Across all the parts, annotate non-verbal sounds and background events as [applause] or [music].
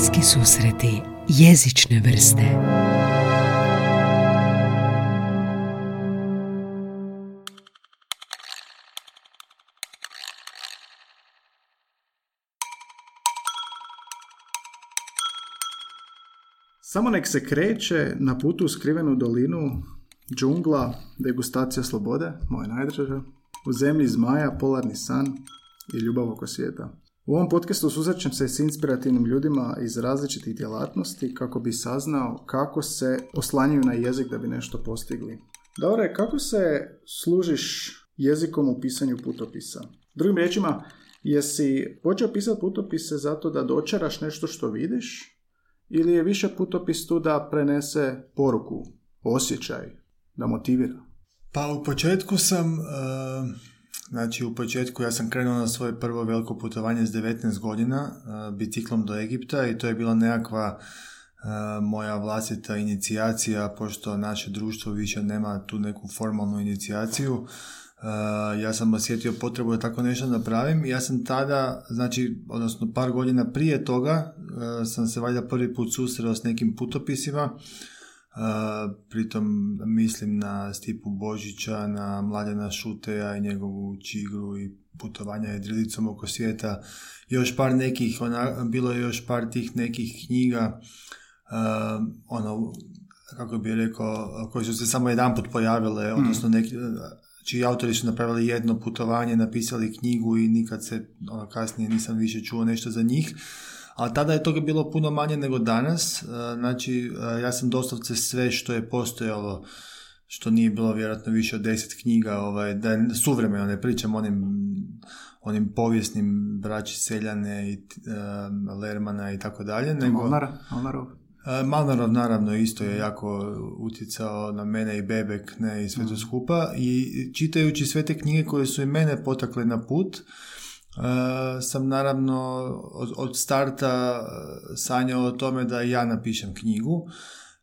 Bliski susreti jezične vrste Samo nek se kreće na putu u skrivenu dolinu, džungla, degustacija slobode, moja najdraža, u zemlji zmaja, polarni san i ljubav oko svijeta. U ovom podcastu susrećem se s inspirativnim ljudima iz različitih djelatnosti kako bi saznao kako se oslanjaju na jezik da bi nešto postigli. Dobre, kako se služiš jezikom u pisanju putopisa? Drugim riječima, jesi počeo pisati putopise zato da dočaraš nešto što vidiš ili je više putopis tu da prenese poruku, osjećaj, da motivira? Pa u početku sam, uh, znači u početku ja sam krenuo na svoje prvo veliko putovanje s 19 godina uh, biciklom do Egipta i to je bila nekakva uh, moja vlastita inicijacija, pošto naše društvo više nema tu neku formalnu inicijaciju. ja sam osjetio potrebu da tako nešto napravim ja sam tada, znači, odnosno par godina prije toga, sam se valjda prvi put susreo s nekim putopisima pritom mislim na Stipu Božića, na Mladena Šuteja i njegovu čigru i putovanja jedrilicom oko svijeta. Još par nekih, ona, bilo je još par tih nekih knjiga, ono, kako bi rekao, koji su se samo jedan put pojavile, mm. odnosno neki, čiji autori su napravili jedno putovanje, napisali knjigu i nikad se ono, kasnije nisam više čuo nešto za njih ali tada je toga bilo puno manje nego danas. E, znači, e, ja sam doslovce sve što je postojalo, što nije bilo vjerojatno više od deset knjiga, ovaj, da je suvremeno, ne pričam onim, onim povijesnim braći Seljane i uh, Lermana i tako dalje. Nego, Malnarov. Malnarov naravno isto je jako utjecao na mene i Bebek ne, i sve to mm. skupa i čitajući sve te knjige koje su i mene potakle na put, E, sam naravno od, od starta e, sanjao o tome da ja napišem knjigu.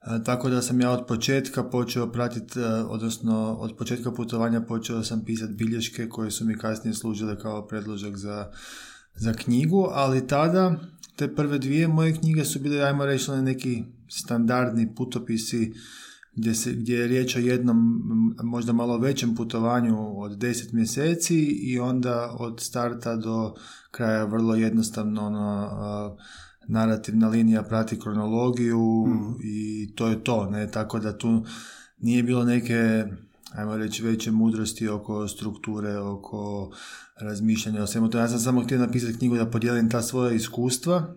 E, tako da sam ja od početka počeo pratiti, odnosno od početka putovanja počeo sam pisati bilješke koje su mi kasnije služile kao predložak za, za knjigu, ali tada te prve dvije moje knjige su bile, ajmo reći, neki standardni putopisi gdje, se, gdje je riječ o jednom možda malo većem putovanju od 10 mjeseci i onda od starta do kraja vrlo jednostavno ono, narativna linija prati kronologiju mm. i to je to, ne, tako da tu nije bilo neke ajmo reći veće mudrosti oko strukture, oko razmišljanja o svemu to. Ja sam samo htio napisati knjigu da podijelim ta svoja iskustva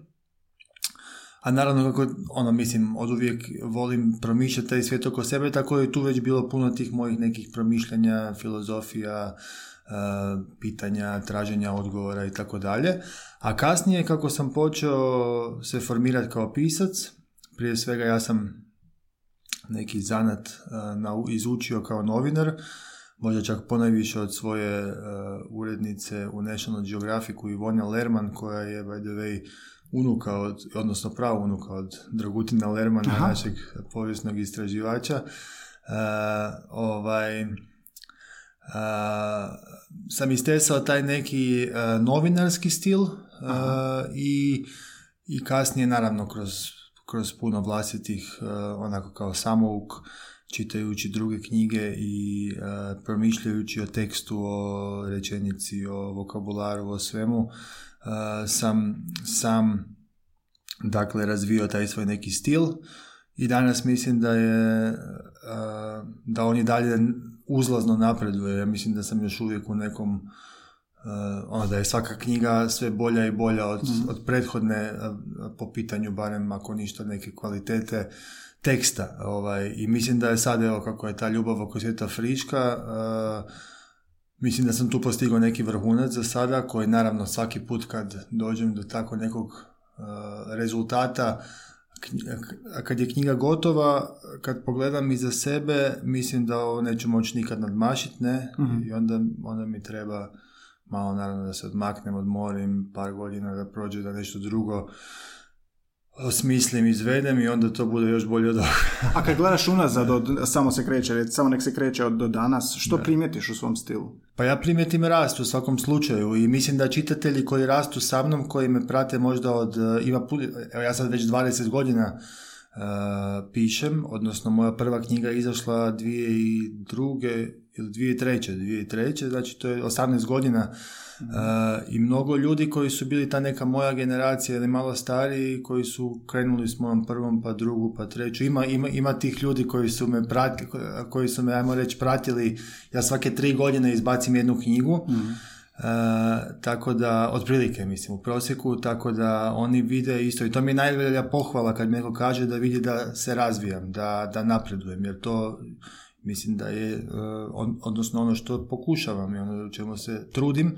a naravno kako, ono, mislim, od uvijek volim promišljati taj svijet oko sebe, tako je tu već bilo puno tih mojih nekih promišljanja, filozofija, e, pitanja, traženja odgovora i tako dalje. A kasnije, kako sam počeo se formirati kao pisac, prije svega ja sam neki zanat uh, izučio kao novinar, možda čak ponajviše od svoje uh, urednice u National Geographicu Ivonja Lerman, koja je, by the way, unuka od, odnosno pravo unuka od Dragutina Lermana, Aha. našeg povijesnog istraživača. Uh, ovaj, uh, sam istesao taj neki uh, novinarski stil i, i kasnije naravno kroz, kroz puno vlastitih onako kao samouk čitajući druge knjige i promišljajući o tekstu, o rečenici, o vokabularu, o svemu sam sam dakle razvio taj svoj neki stil i danas mislim da je da on i dalje uzlazno napreduje. Ja mislim da sam još uvijek u nekom ono da je svaka knjiga sve bolja i bolja od, mm. od prethodne po pitanju barem ako ništa neke kvalitete teksta ovaj, i mislim da je sad evo kako je ta ljubav oko svijeta friška Mislim da sam tu postigao neki vrhunac za sada, koji naravno svaki put kad dođem do tako nekog uh, rezultata, kad je knjiga gotova, kad pogledam iza sebe, mislim da ovo neću moći nikad nadmašiti, ne? Mhm. I onda, onda mi treba malo naravno da se odmaknem, odmorim, par godina da prođe da nešto drugo osmislim, izvedem i onda to bude još bolje od ovoga. [laughs] A kad gledaš unazad, od, samo se kreće, samo nek se kreće od do danas, što primijetiš u svom stilu? Pa ja primjetim rast u svakom slučaju i mislim da čitatelji koji rastu sa mnom, koji me prate možda od, e, ima, evo ja sad već 20 godina uh, pišem, odnosno moja prva knjiga je izašla 2002. ili 2003. 2003. znači to je 18 godina i mnogo ljudi koji su bili ta neka moja generacija ili malo stariji koji su krenuli s mojom prvom pa drugu pa treću. Ima, ima, ima tih ljudi koji su me pratili koji su me ajmo reći pratili. Ja svake tri godine izbacim jednu knjigu. Mm. tako da, otprilike mislim u prosjeku, tako da oni vide isto. I to mi je najvelja pohvala kad mi neko kaže da vidi da se razvijam, da, da napredujem, jer to Mislim da je, e, odnosno ono što pokušavam i ono u čemu se trudim.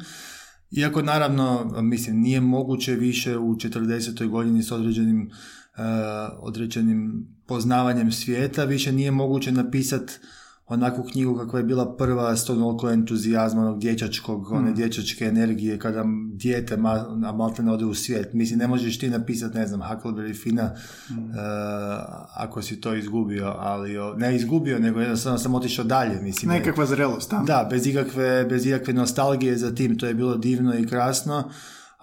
Iako naravno, mislim, nije moguće više u 40. godini s određenim, e, određenim poznavanjem svijeta, više nije moguće napisati onakvu knjigu kakva je bila prva s toliko entuzijazma, onog dječačkog, one mm. dječačke energije kada dijete ma, maltene ode u svijet. Mislim, ne možeš ti napisati, ne znam, Huckleberry Fina mm. uh, ako si to izgubio, ali ne izgubio, nego jednostavno sam otišao dalje. Mislim, Nekakva zrelost, Da, bez ikakve, bez ikakve nostalgije za tim, to je bilo divno i krasno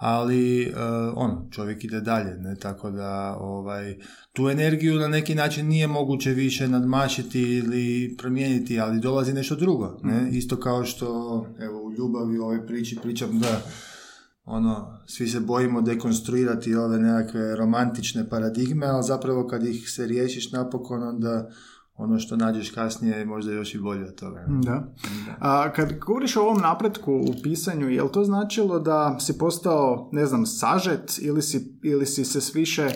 ali uh, ono, čovjek ide dalje, ne, tako da ovaj, tu energiju na neki način nije moguće više nadmašiti ili promijeniti, ali dolazi nešto drugo, ne, mhm. isto kao što, evo, u ljubavi u ovoj priči pričam da ono, svi se bojimo dekonstruirati ove nekakve romantične paradigme, ali zapravo kad ih se riješiš napokon, onda ono što nađeš kasnije je možda još i bolje od toga. Da. A kad govoriš o ovom napretku u pisanju, je li to značilo da si postao, ne znam, sažet ili si, ili si se više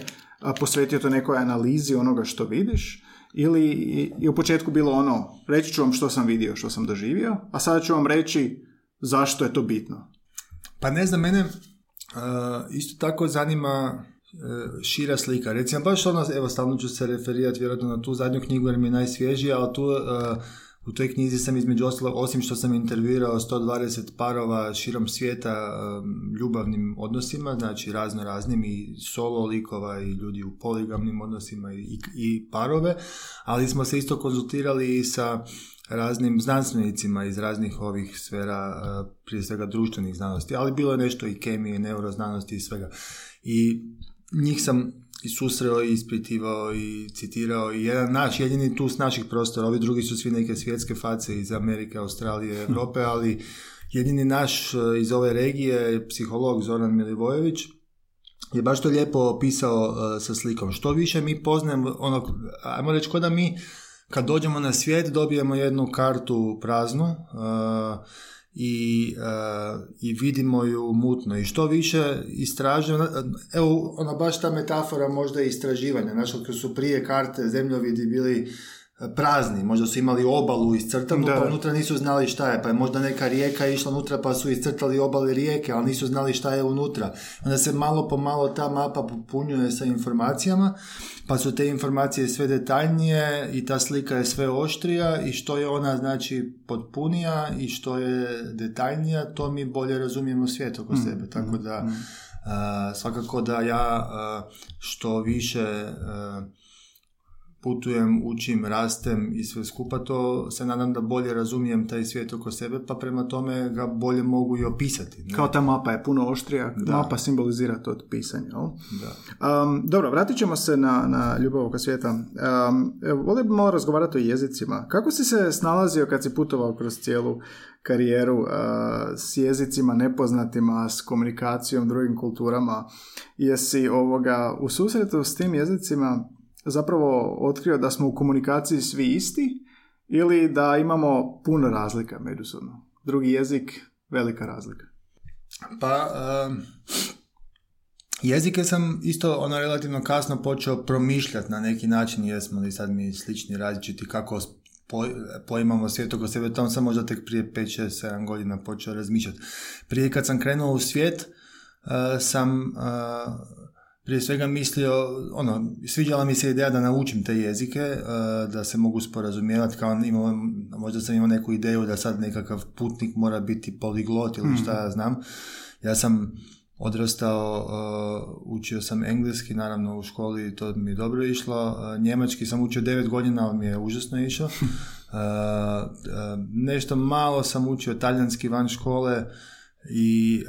posvetio to nekoj analizi onoga što vidiš? Ili je u početku bilo ono, reći ću vam što sam vidio, što sam doživio, a sada ću vam reći zašto je to bitno? Pa ne znam, mene isto tako zanima šira slika. Recimo, baš ono, evo, stalno ću se referirati vjerojatno na tu zadnju knjigu jer mi je najsvježija, ali tu e, u toj knjizi sam između ostalog, osim što sam intervjuirao 120 parova širom svijeta e, ljubavnim odnosima, znači razno raznim i solo likova i ljudi u poligamnim odnosima i, i parove, ali smo se isto konzultirali i sa raznim znanstvenicima iz raznih ovih sfera, prije svega društvenih znanosti, ali bilo je nešto i kemije, neuroznanosti i svega. I njih sam i susreo i ispitivao i citirao i jedan naš, jedini tu s naših prostora, ovi drugi su svi neke svjetske face iz Amerike, Australije, Europe, ali jedini naš e, iz ove regije, psiholog Zoran Milivojević, je baš to lijepo opisao uh, sa slikom. Što više mi poznajemo, ono, ajmo reći, kod da mi kad dođemo na svijet dobijemo jednu kartu praznu, uh, i, uh, i vidimo ju mutno. I što više istražujemo, evo ona baš ta metafora možda istraživanja, znači kad su prije karte zemljovidi bili prazni, možda su imali obalu iscrtanu, pa unutra nisu znali šta je, pa je možda neka rijeka išla unutra pa su iscrtali obale rijeke, ali nisu znali šta je unutra. Onda se malo po malo ta mapa popunjuje sa informacijama, pa su te informacije sve detaljnije i ta slika je sve oštrija i što je ona znači potpunija i što je detaljnija, to mi bolje razumijemo svijet oko mm, sebe, tako mm, da mm. svakako da ja što više putujem, učim, rastem i sve skupa, to se nadam da bolje razumijem taj svijet oko sebe, pa prema tome ga bolje mogu i opisati. Ne? Kao ta mapa je puno oštrija, da. mapa simbolizira to pisanje. Da. Um, dobro, vratit ćemo se na, na ljubav oko svijeta. Um, volio bi malo razgovarati o jezicima. Kako si se snalazio kad si putovao kroz cijelu karijeru uh, s jezicima nepoznatima, s komunikacijom, drugim kulturama? Jesi ovoga u susretu s tim jezicima zapravo otkrio da smo u komunikaciji svi isti ili da imamo puno razlika međusobno. Drugi jezik, velika razlika. Pa, um, jezike sam isto ono relativno kasno počeo promišljati na neki način, jesmo li sad mi slični različiti kako po, poimamo svijet oko sebe, tom sam možda tek prije 5, 6, 7 godina počeo razmišljati. Prije kad sam krenuo u svijet, uh, sam uh, prije svega mislio, ono, sviđala mi se ideja da naučim te jezike, e, da se mogu sporazumijevati, kao imao, možda sam imao neku ideju da sad nekakav putnik mora biti poliglot ili šta ja znam. Ja sam odrastao, uh, učio sam engleski, naravno u školi to mi je dobro išlo, uh, njemački sam učio devet godina, ali mi je užasno išao. [laughs] Nešto malo sam učio talijanski van škole i,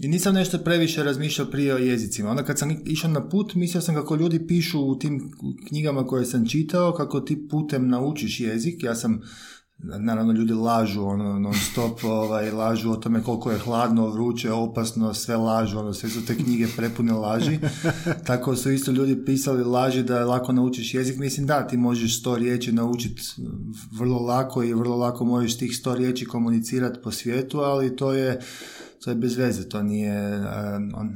i nisam nešto previše razmišljao prije o jezicima. Onda kad sam išao na put, mislio sam kako ljudi pišu u tim knjigama koje sam čitao, kako ti putem naučiš jezik. Ja sam naravno ljudi lažu ono non stop [laughs] ovaj, lažu o tome koliko je hladno, vruće, opasno, sve lažu, ono, sve su te knjige prepune laži. [laughs] Tako su isto ljudi pisali laži da lako naučiš jezik. Mislim da, ti možeš sto riječi naučiti vrlo lako i vrlo lako možeš tih sto riječi komunicirati po svijetu, ali to je to je bez veze, to nije,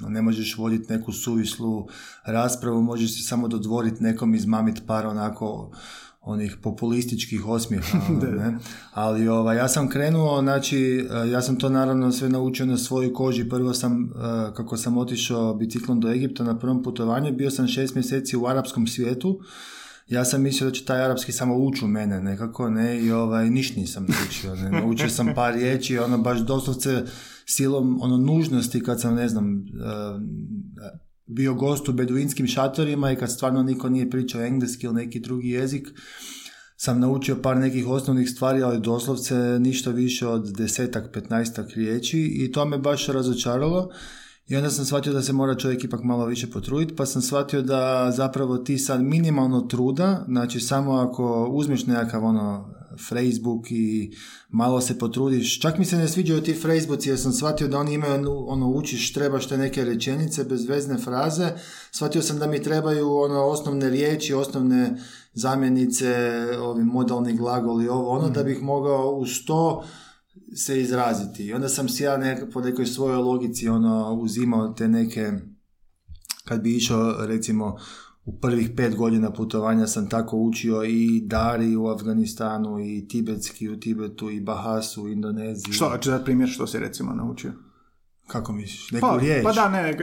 ne možeš voditi neku suvislu raspravu, možeš se samo dodvoriti nekom izmamit par onako onih populističkih osmijeha, [laughs] ono, ne? ali ovaj, ja sam krenuo, znači, e, ja sam to naravno sve naučio na svojoj koži, prvo sam, e, kako sam otišao biciklom do Egipta na prvom putovanju, bio sam šest mjeseci u arapskom svijetu, ja sam mislio da će taj arapski samo ući u mene nekako, ne, i ovaj, niš nisam naučio, ne, naučio sam par riječi, ono baš doslovce silom, ono, nužnosti kad sam, ne znam, e, bio gost u beduinskim šatorima i kad stvarno niko nije pričao engleski ili neki drugi jezik, sam naučio par nekih osnovnih stvari, ali doslovce ništa više od desetak, petnaestak riječi i to me baš razočaralo. I onda sam shvatio da se mora čovjek ipak malo više potruditi, pa sam shvatio da zapravo ti sad minimalno truda, znači samo ako uzmeš nekakav ono Facebook i malo se potrudiš. Čak mi se ne sviđaju ti Facebooci jer sam shvatio da oni imaju ono učiš trebaš te neke rečenice bezvezne fraze. Shvatio sam da mi trebaju ono osnovne riječi, osnovne zamjenice, ovi modalni glagoli, ovo ono da mhm. bih mogao uz to se izraziti. I onda sam si ja nek, po nekoj svojoj logici ono uzimao te neke kad bi išao recimo u prvih pet godina putovanja sam tako učio i Dari u Afganistanu i Tibetski u Tibetu i Bahasu u Indoneziji. Što, će da primjer što si recimo naučio? Kako misliš? Neku pa, riječ? Pa da, ne, e,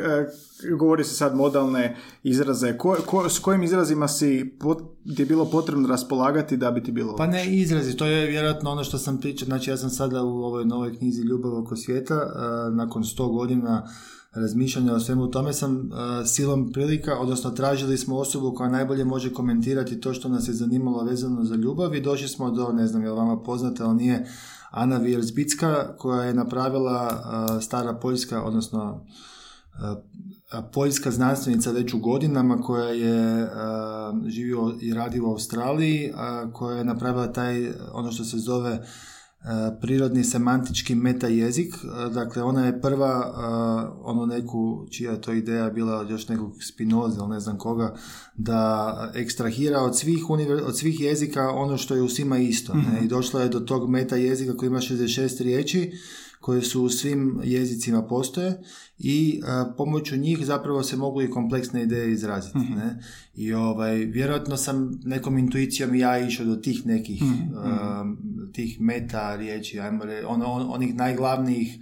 govori se sad modalne izraze. Ko, ko, s kojim izrazima si pot, ti je bilo potrebno raspolagati da bi ti bilo Pa ne izrazi, to je vjerojatno ono što sam pričao. Znači ja sam sada u ovoj novoj knjizi Ljubav oko svijeta, uh, nakon sto godina razmišljanja o svemu tome sam uh, silom prilika, odnosno tražili smo osobu koja najbolje može komentirati to što nas je zanimalo vezano za ljubav i došli smo do, ne znam je li vama poznata, ali nije Ana Vierzbicka koja je napravila uh, stara poljska, odnosno uh, poljska znanstvenica već u godinama koja je živio i radi u Australiji, koja je napravila taj ono što se zove prirodni semantički meta jezik, dakle ona je prva, ono neku, čija je to ideja bila od još nekog Spinoza ili ne znam koga, da ekstrahira od svih, od svih jezika ono što je u svima isto. Ne? Mhm. I došla je do tog meta jezika koji ima 66 riječi, koje su u svim jezicima postoje i pomoću njih zapravo se mogu i kompleksne ideje izraziti. Mhm. Ne? I ovaj, vjerojatno sam nekom intuicijom ja išao do tih nekih uh, tih meta riječi, ajmo ono, onih najglavnijih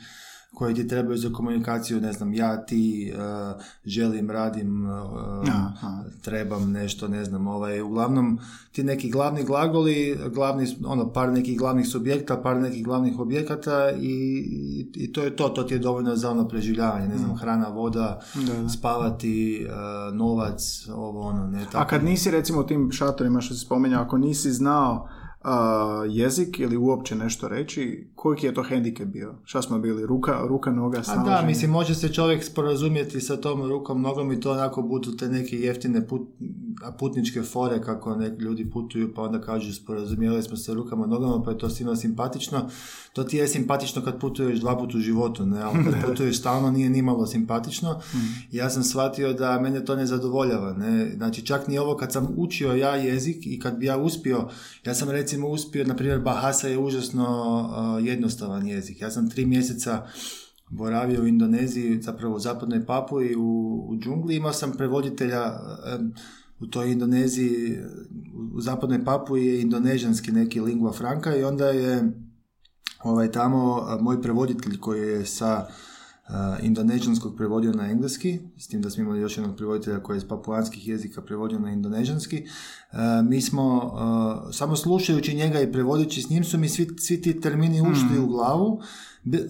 koje ti trebaju za komunikaciju, ne znam, ja ti uh, želim, radim, uh, trebam nešto, ne znam, ovaj, uglavnom ti neki glavni glagoli, glavni, ono, par nekih glavnih subjekta, par nekih glavnih objekata i, i to je to, to ti je dovoljno za ono preživljavanje, ne znam, mm. hrana, voda, spavati, uh, novac, ovo, ono, ne, tako. A kad nisi, recimo, u tim šatorima što si spomenuo, ako nisi znao jezik ili uopće nešto reći, koliki je to hendikep bio? Šta smo bili? Ruka, ruka noga, A da, mislim, može se čovjek sporazumjeti sa tom rukom, nogom i to onako budu te neke jeftine put, putničke fore kako neki ljudi putuju pa onda kažu sporazumijeli smo se rukama, nogama pa je to svima simpatično. To ti je simpatično kad putuješ dva puta u životu, ne? ali kad [laughs] putuješ stalno nije nimalo simpatično. Mm. Ja sam shvatio da mene to ne zadovoljava. Ne? Znači čak ni ovo kad sam učio ja jezik i kad bi ja uspio, ja sam recimo uspio, na primjer Bahasa je užasno uh, jednostavan jezik. Ja sam tri mjeseca boravio u Indoneziji, zapravo u zapadnoj Papu i u, u džungli. Imao sam prevoditelja um, u toj Indoneziji, u zapadnoj Papu je indonežanski neki lingua franca i onda je ovaj, tamo moj prevoditelj koji je sa indonežanskog prevodio na engleski, s tim da smo imali još jednog prevoditelja koji je iz papuanskih jezika prevodio na indonežanski. mi smo, samo slušajući njega i prevodići s njim su mi svi, svi ti termini ušli mm. u glavu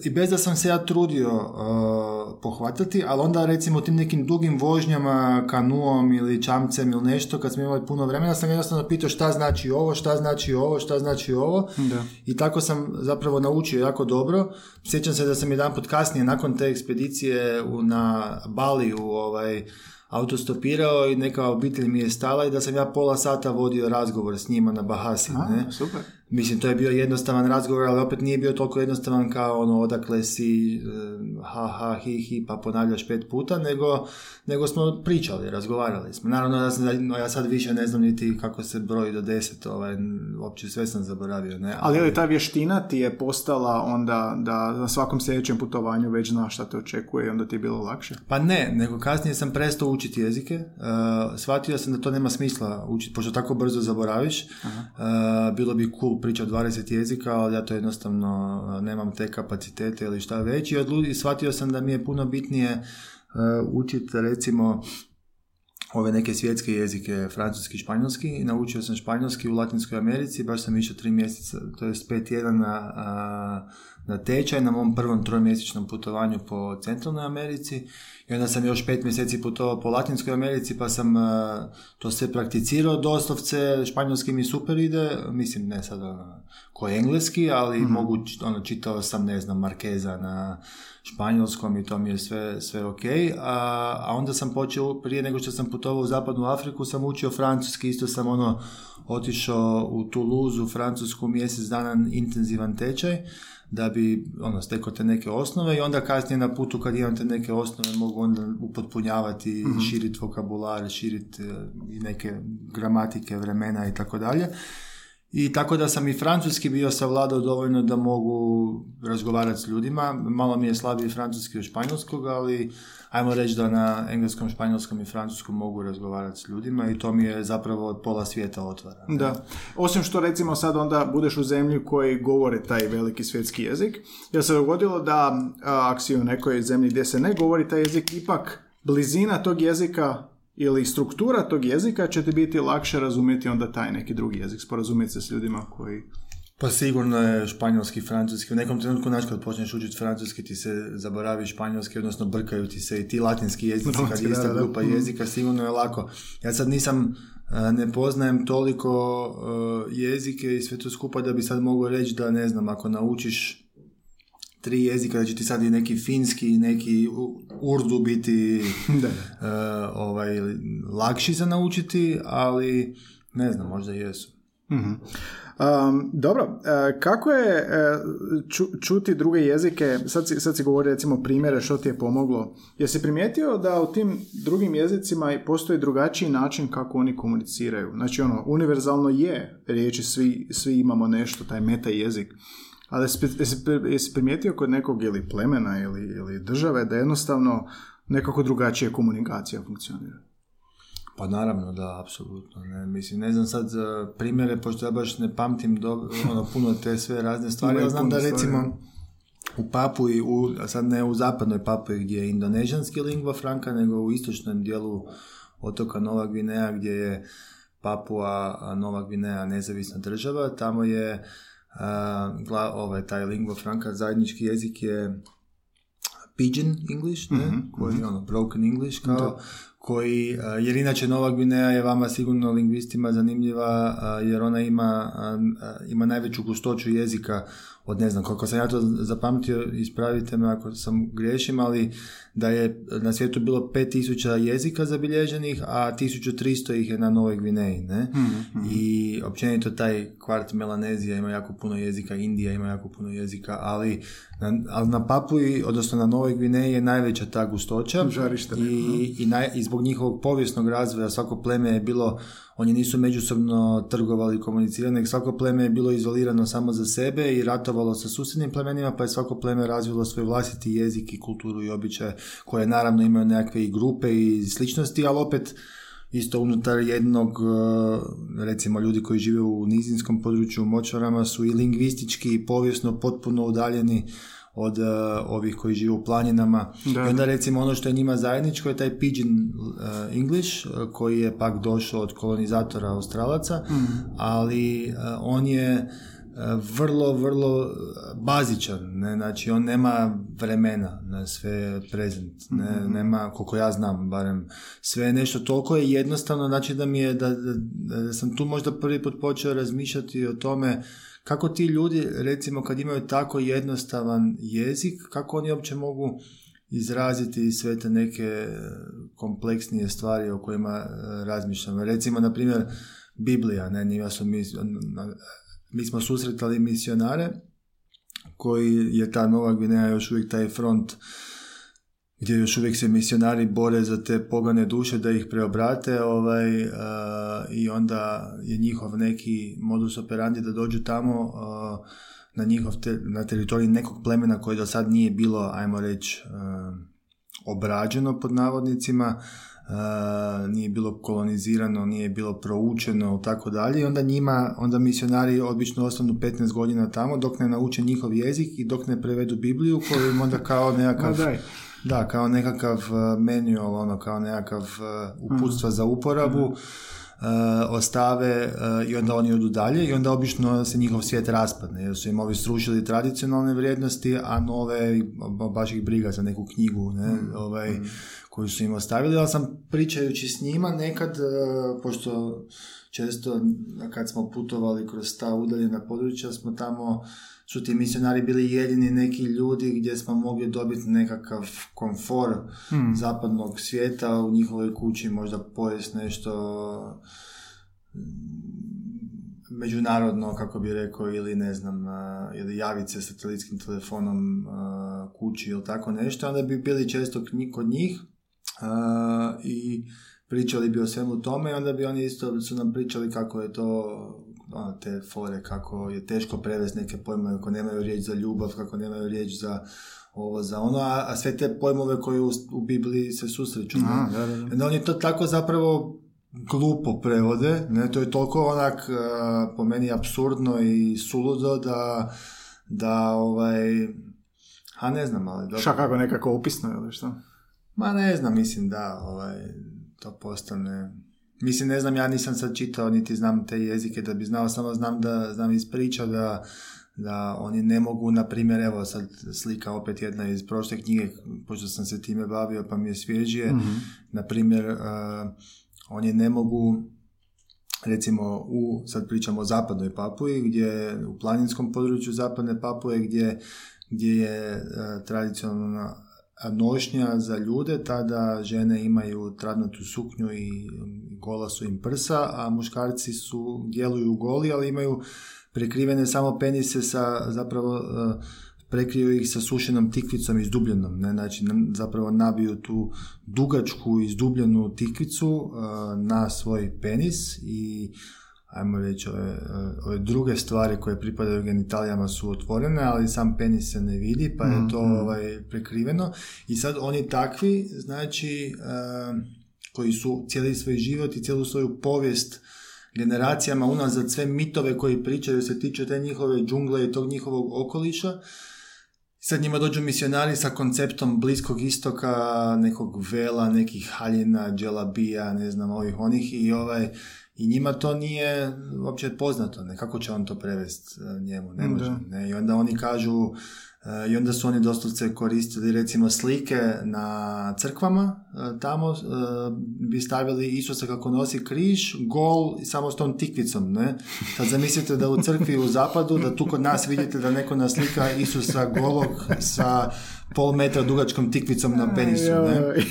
I bez da sam se ja trudio uh, pohvatati, ali onda recimo tim nekim dugim vožnjama, kanuom ili čamcem ili nešto, kad smo imali puno vremena, sam jednostavno pitao šta znači ovo, šta znači ovo, šta znači ovo. Da. I tako sam zapravo naučio jako dobro. Sjećam se da sam jedan put kasnije, nakon te ekspedicije u, na Baliju, ovaj, autostopirao i neka obitelj mi je stala i da sam ja pola sata vodio razgovor s njima na Bahasi. A, ne? super. Mislim, to je bio jednostavan razgovor, ali opet nije bio toliko jednostavan kao ono odakle si, ha, ha, hi, hi, pa ponavljaš pet puta, nego, nego smo pričali, razgovarali smo. Naravno, da sam, no, ja sad više ne znam niti kako se broji do deset, ovaj, uopće sve sam zaboravio. Ne? Ali je li ta vještina ti je postala onda da na svakom sljedećem putovanju već znaš šta te očekuje i onda ti je bilo lakše? Pa ne, nego kasnije sam prestao učiti jezike. Uh, shvatio sam da to nema smisla učiti, pošto tako brzo zaboraviš. Uh, bilo bi cool pričati 20 jezika, ali ja to jednostavno nemam te kapacitete ili šta već. I, odlu- shvatio sam da mi je puno bitnije uh, učiti recimo ove neke svjetske jezike, francuski španjolski. I naučio sam španjolski u Latinskoj Americi, baš sam išao tri mjeseca, to je pet tjedana na tečaj na mom prvom tromjesečnom putovanju po Centralnoj Americi i onda sam još pet mjeseci putovao po Latinskoj Americi pa sam a, to sve prakticirao doslovce, španjolski mi super ide, mislim ne sad ono, ko engleski, ali mogu, č- ono, čitao sam, ne znam, Markeza na španjolskom i to mi je sve, sve ok, a, a onda sam počeo, prije nego što sam putovao u zapadnu Afriku, sam učio francuski, isto sam ono, otišao u Toulouse, u Francusku mjesec dana intenzivan tečaj, da bi ono, stekao te neke osnove i onda kasnije na putu kad imam te neke osnove mogu onda upotpunjavati, širiti vokabular, širiti e, i neke gramatike, vremena i tako dalje. I tako da sam i francuski bio savladao dovoljno da mogu razgovarati s ljudima. Malo mi je slabiji francuski od španjolskog, ali ajmo reći da na engleskom, španjolskom i francuskom mogu razgovarati s ljudima i to mi je zapravo pola svijeta otvara. Da. Osim što recimo sad onda budeš u zemlji koji govore taj veliki svjetski jezik, jer se dogodilo da ako si u nekoj zemlji gdje se ne govori taj jezik, ipak blizina tog jezika ili struktura tog jezika će ti biti lakše razumjeti onda taj neki drugi jezik, sporazumjeti se s ljudima koji... Pa sigurno je španjolski, francuski. U nekom trenutku, znaš, kad počneš učiti francuski, ti se zaboravi španjolski, odnosno brkaju ti se i ti latinski jezici, kad je ista grupa Mm. jezika, sigurno je lako. Ja sad nisam, a, ne poznajem toliko a, jezike i sve to skupa da bi sad mogao reći da, ne znam, ako naučiš tri jezika, da će ti sad i neki finski i neki urdu biti [laughs] Da. a, ovaj, lakši za naučiti, ali ne znam, možda jesu. Um, dobro, e, kako je e, ču- čuti druge jezike, sad si, sad si govori recimo primjere što ti je pomoglo, jesi primijetio da u tim drugim jezicima postoji drugačiji način kako oni komuniciraju? Znači ono, univerzalno je riječi, svi, svi imamo nešto, taj meta jezik, ali jesi, primijetio kod nekog ili plemena ili, ili države da jednostavno nekako drugačije komunikacija funkcionira? Pa naravno da, apsolutno. Ne. Mislim, ne znam sad za primjere, pošto ja baš ne pamtim do, ono, puno te sve razne stvari. Ja znam da stvari. recimo u Papui, u, a sad ne u zapadnoj Papui gdje je indonežanski lingva franka, nego u istočnom dijelu otoka Nova Gvineja gdje je Papua Nova Gvineja nezavisna država. Tamo je gla, ovaj, taj lingva franka, zajednički jezik je Pidgin English, ne? koji je ono broken English, kao, koji, a, jer inače Nova Gvineja je vama sigurno lingvistima zanimljiva, jer ona ima, ima najveću gustoću jezika od ne znam koliko sam ja to zapamtio, ispravite me ako sam griješim, ali da je na svijetu bilo 5000 jezika zabilježenih, a 1300 ih je na Novoj Gvineji, ne? I općenito taj kvart Melanezija ima jako puno jezika, Indija ima jako puno jezika, ali na, ali na Papui, odnosno na Novoj Gvineji je najveća ta gustoća. Žarište, i, i, naj, i zbog njihovog povijesnog razvoja svako pleme je bilo, oni nisu međusobno trgovali i komunicirali, nego svako pleme je bilo izolirano samo za sebe i ratovalo sa susjednim plemenima, pa je svako pleme razvilo svoj vlastiti jezik i kulturu i običaje koje naravno imaju nekakve i grupe i sličnosti, ali opet isto unutar jednog, eh, recimo ljudi koji žive u nizinskom području, u močvarama su i lingvistički i povijesno potpuno udaljeni od eh, ovih koji žive u planinama. Da. I onda recimo ono što je njima zajedničko je taj pidgin eh, English koji je pak došao od kolonizatora Australaca, ali eh, on je vrlo, vrlo bazičan, ne, znači on nema vremena, ne, sve je prezent, ne, Mhm. nema, koliko ja znam, barem sve je nešto toliko je jednostavno, znači da mi je, da, da, da sam tu možda prvi put počeo razmišljati o tome kako ti ljudi, recimo kad imaju tako jednostavan jezik, kako oni uopće mogu izraziti sve te neke e, kompleksnije stvari o kojima e, razmišljamo. Recimo, na primjer, Biblija, ne, njima su mi, mi smo susretali misionare koji je ta Nova Gvineja još uvijek taj front gdje još uvijek se misionari bore za te pogane duše da ih preobrate ovaj, e, i onda je njihov neki modus operandi da dođu tamo e, na njihov te, na teritoriji nekog plemena koje do sad nije bilo, ajmo reći, e, obrađeno pod navodnicima, nije bilo kolonizirano, nije bilo proučeno i tako dalje. I onda njima, onda misionari obično ostanu 15 godina tamo dok ne nauče njihov jezik i dok ne prevedu Bibliju koju im onda kao [laughs] nekakav daj. da, kao nekakav uh, manual, ono, kao nekakav uh, uputstva za uporabu. Uh, ostave uh, i onda oni odu dalje i onda obično se njihov svijet raspadne jer su im ovi srušili tradicionalne vrijednosti, a nove ba- baš ih briga za neku knjigu ne, ovaj, koju su im ostavili, ali sam pričajući s njima nekad, uh, pošto često kad smo putovali kroz ta udaljena područja smo tamo su ti misionari bili jedini neki ljudi gdje smo mogli dobiti nekakav komfor zapadnog svijeta u njihovoj kući, možda pojest nešto mm, međunarodno, kako bi rekao, ili ne znam, ili javiti se satelitskim telefonom kući ili tako nešto, onda bi bili često kod njih i pričali bi o svemu tome i onda bi oni isto su nam pričali kako je to te fore, kako je teško prevesti neke pojmove, kako nemaju riječ za ljubav, kako nemaju riječ za ovo, za ono, a, a sve te pojmove koje u, u Bibliji se susreću. A, da, da, da. Oni to tako zapravo glupo prevode, ne, to je toliko onak uh, po meni absurdno i suludo da, da ovaj, a ne znam, ali dobro. Šta kako nekako opisno ili što? Ma ne znam, mislim da ovaj, to postane... Mislim, ne znam, ja nisam sad čitao, niti znam te jezike da bi znao, samo znam da znam iz priča da, da oni ne mogu, na primjer, evo sad slika opet jedna iz prošle knjige, pošto sam se time bavio pa mi je svježije, na primjer, uh, oni ne mogu recimo u, sad pričamo o zapadnoj Papuji, gdje u planinskom području zapadne Papuje gdje, gdje je e, tradicionalna nošnja za ljude, tada žene imaju tradnutu suknju i gola su im prsa, a muškarci su, djeluju goli, ali imaju prekrivene samo penise sa zapravo e, prekriju ih sa sušenom tikvicom izdubljenom, ne? znači zapravo nabiju tu dugačku izdubljenu tikvicu e, na svoj penis i ajmo reći ove, ove druge stvari koje pripadaju genitalijama su otvorene, ali sam penis se ne vidi, pa je to ovaj, prekriveno i sad oni takvi, znači koji su cijeli svoj život i cijelu svoju povijest generacijama unazad sve mitove koji pričaju se tiču te njihove džungle i tog njihovog okoliša. Sad njima dođu misionari sa konceptom bliskog istoka, nekog vela, nekih haljina, dželabija, ne znam, ovih onih i ovaj i njima to nije uopće poznato, ne, kako će on to prevesti e, njemu, ne može, ne, i onda oni kažu, e, i onda su oni doslovce koristili recimo slike na crkvama, e, tamo bi stavili Isusa kako nosi križ, gol i samo s tom tikvicom, ne, sad zamislite da u crkvi u zapadu, da tu kod nas vidite da neko naslika Isusa golog sa pol metra dugačkom tikvicom na penisu, ne.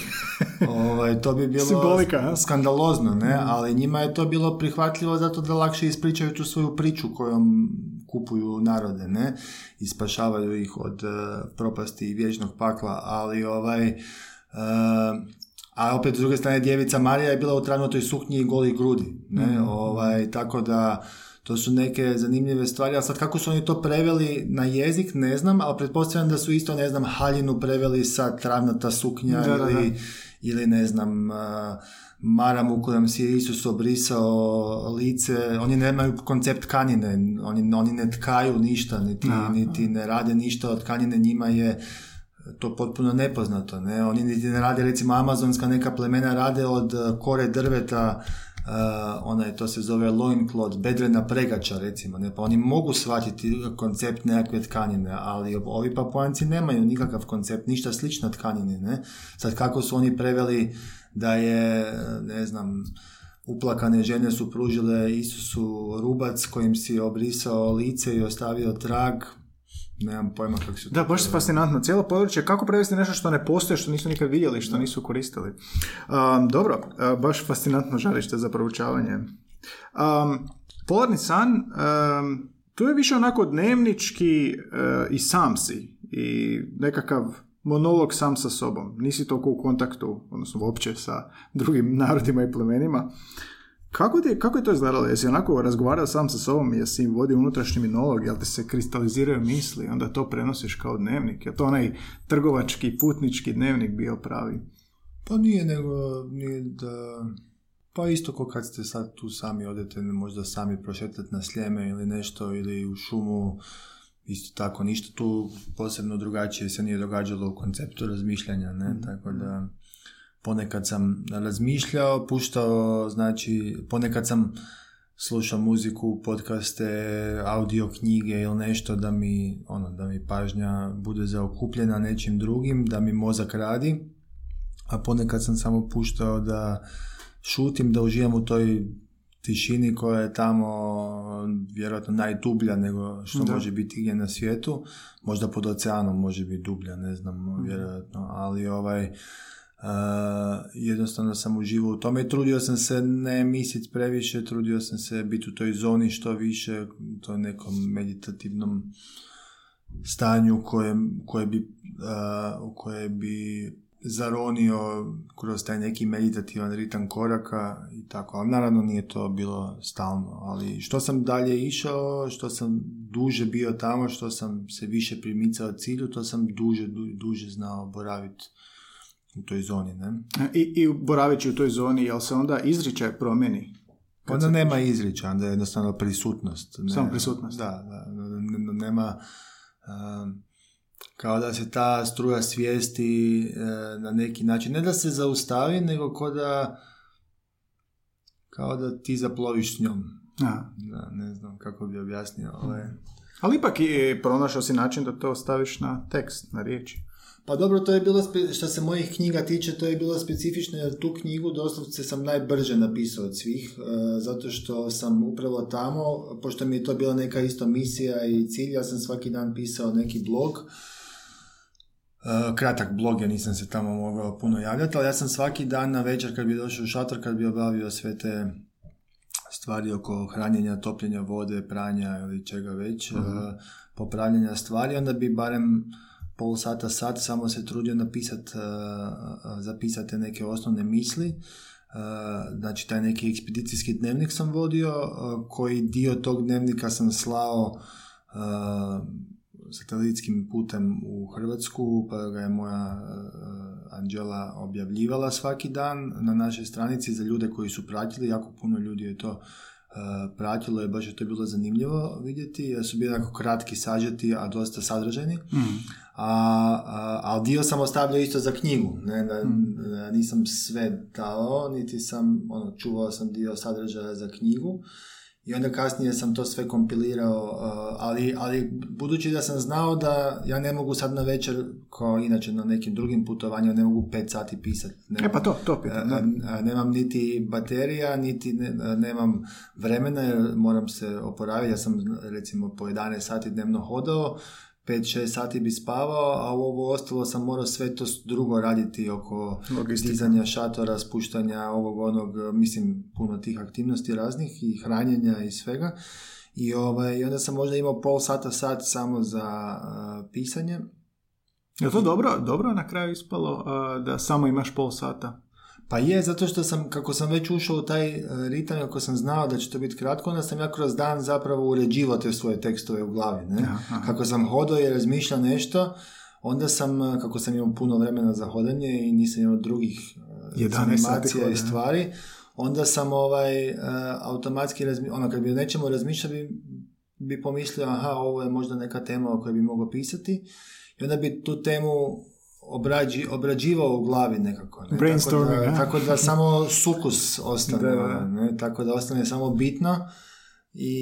Ovaj, to bi bilo Simbolika, skandalozno, ne? Ali njima je to bilo prihvatljivo zato da lakše ispričaju tu svoju priču kojom kupuju narode, ne? I spašavaju ih od eh, propasti i vječnog pakla, ali ovaj... eh, a opet s druge strane djevica Marija je bila u travnutoj suknji i goli grudi, ne? Ovaj, tako da to su neke zanimljive stvari, a sad kako su oni to preveli na jezik, ne znam, ali pretpostavljam da su isto, ne znam, haljinu preveli sa travnata suknja Da, da, da. Ili, ne znam, a, maramu kojom si je Isus obrisao lice, oni nemaju koncept tkanine, oni, oni ne tkaju ništa, niti, Da. niti ne rade ništa od tkanine, njima je to potpuno nepoznato, ne, oni niti ne rade, recimo amazonska neka plemena rade od eh, kore drveta onaj, to se zove loincloth, bedrena pregača recimo, ne? pa oni mogu shvatiti koncept nekakve tkanine, ali ovi papuanci nemaju nikakav koncept, ništa slično tkanine, ne? Sad kako su oni preveli da je, ne znam, uplakane žene su pružile Isusu rubac kojim si obrisao lice i ostavio trag, nemam pojma kako se Da, baš je fascinantno. Cijelo područje, kako prevesti nešto što ne postoje, što nisu nikad vidjeli, što nisu koristili. Um, dobro, uh, baš fascinantno žarište za proučavanje. Um, Polarni san, um, tu je više onako dnevnički uh, i sam si. I nekakav monolog sam sa sobom. Nisi toliko u kontaktu, odnosno uopće sa drugim narodima i plemenima. Kako, ti, kako je to izgledalo? Jesi onako razgovarao sam sa sobom, jesi im vodio unutrašnji minolog, jel te se kristaliziraju misli, onda to prenosiš kao dnevnik? Je to onaj trgovački, putnički dnevnik bio pravi? Pa nije, nego nije da... Pa isto kao kad ste sad tu sami odete, možda sami prošetati na sljeme ili nešto, ili u šumu, isto tako, ništa tu posebno drugačije se nije događalo u konceptu razmišljanja, ne, mm tako da ponekad sam razmišljao, puštao, znači ponekad sam slušao muziku, podcaste, audio knjige ili nešto da mi, ono, da mi pažnja bude zaokupljena nečim drugim, da mi mozak radi, a ponekad sam samo puštao da šutim, da uživam u toj tišini koja je tamo vjerojatno najdublja nego što može biti gdje na svijetu. Možda pod oceanom može biti dublja, ne znam, mhm. vjerojatno, ali ovaj Uh, jednostavno sam uživao u tome. I trudio sam se ne misliti previše, trudio sam se biti u toj zoni što više, u toj nekom meditativnom stanju koje, koje bi, uh, koje bi zaronio kroz taj neki meditativan ritam koraka i tako, ali naravno nije to bilo stalno, ali što sam dalje išao, što sam duže bio tamo, što sam se više primicao cilju, to sam duže, duže znao boraviti u toj zoni, ne? I, i boraveći u toj zoni, jel se onda izričaj promjeni? Onda nema izričaja, onda je jednostavno prisutnost. Ne, Samo prisutnost. Da, da, nema... kao da se ta struja svijesti e, na neki način, ne da se zaustavi, nego kao da kao da ti zaploviš s njom. Da, ne znam kako bi objasnio. Ovaj. Ali ipak i pronašao si način da to staviš na tekst, na riječi. Pa dobro, to je bilo, što se mojih knjiga tiče, to je bilo specifično jer tu knjigu doslovce sam najbrže napisao od svih, e, zato što sam upravo tamo, pošto mi je to bila neka isto misija i cilj, ja sam svaki dan pisao neki blog, e, kratak blog, ja nisam se tamo mogao puno javljati, ali ja sam svaki dan na večer kad bi došao u šator, kad bi obavio sve te stvari oko hranjenja, topljenja vode, pranja ili čega već, uh popravljanja stvari, onda bi barem pol sata, sat, samo se trudio napisati, uh, uh, zapisati neke osnovne misli. Uh, znači, taj neki ekspedicijski dnevnik sam vodio, koji dio tog dnevnika sam slao satelitskim putem u Hrvatsku, pa ga je moja Anđela objavljivala svaki dan na našoj stranici za ljude koji su pratili, jako puno ljudi je to pratilo je, baš je to bilo zanimljivo vidjeti, jer su bili jako kratki, sažeti, a dosta sadržajni. Mm. A, a, ali dio sam ostavljao isto za knjigu, ne, da, mm. nisam sve dao, niti sam, ono, čuvao sam dio sadržaja za knjigu i onda kasnije sam to sve kompilirao, uh, ali, ali budući da sam znao da ja ne mogu sad na večer, kao inače na nekim drugim putovanjima, ne mogu pet sati pisati. e pa to, to pitam, uh, Nemam niti baterija, niti ne, nemam vremena jer moram se oporaviti. Ja sam recimo po 11 sati dnevno hodao, 5-6 sati bi spavao, a u ovo ostalo sam morao sve to drugo raditi oko Logistika. dizanja šatora, spuštanja ovog onog, mislim, puno tih aktivnosti raznih i hranjenja i svega. I, ovaj, onda sam možda imao pol sata, sat samo za uh, pisanje. Je to dobro, dobro na kraju ispalo uh, da samo imaš pol sata? Pa je, zato što sam, kako sam već ušao u taj e, ritam, ako sam znao da će to biti kratko, onda sam ja kroz dan zapravo uređivao te svoje tekstove u glavi. Ne? Kako sam hodao i razmišljao nešto, onda sam, e, kako sam imao puno vremena za hodanje i nisam imao drugih e, animacija i stvari, onda sam ovaj, automatski, razmi- ono, kad bi o nečemu razmišljao, bi, bi pomislio, aha, ovo je možda neka tema o kojoj bi mogao pisati, i onda bi tu temu obrađi, obrađivao u glavi nekako. Ne? Brainstorming, tako da, a? tako da samo sukus ostane, Da, da. ne? tako da ostane samo bitno i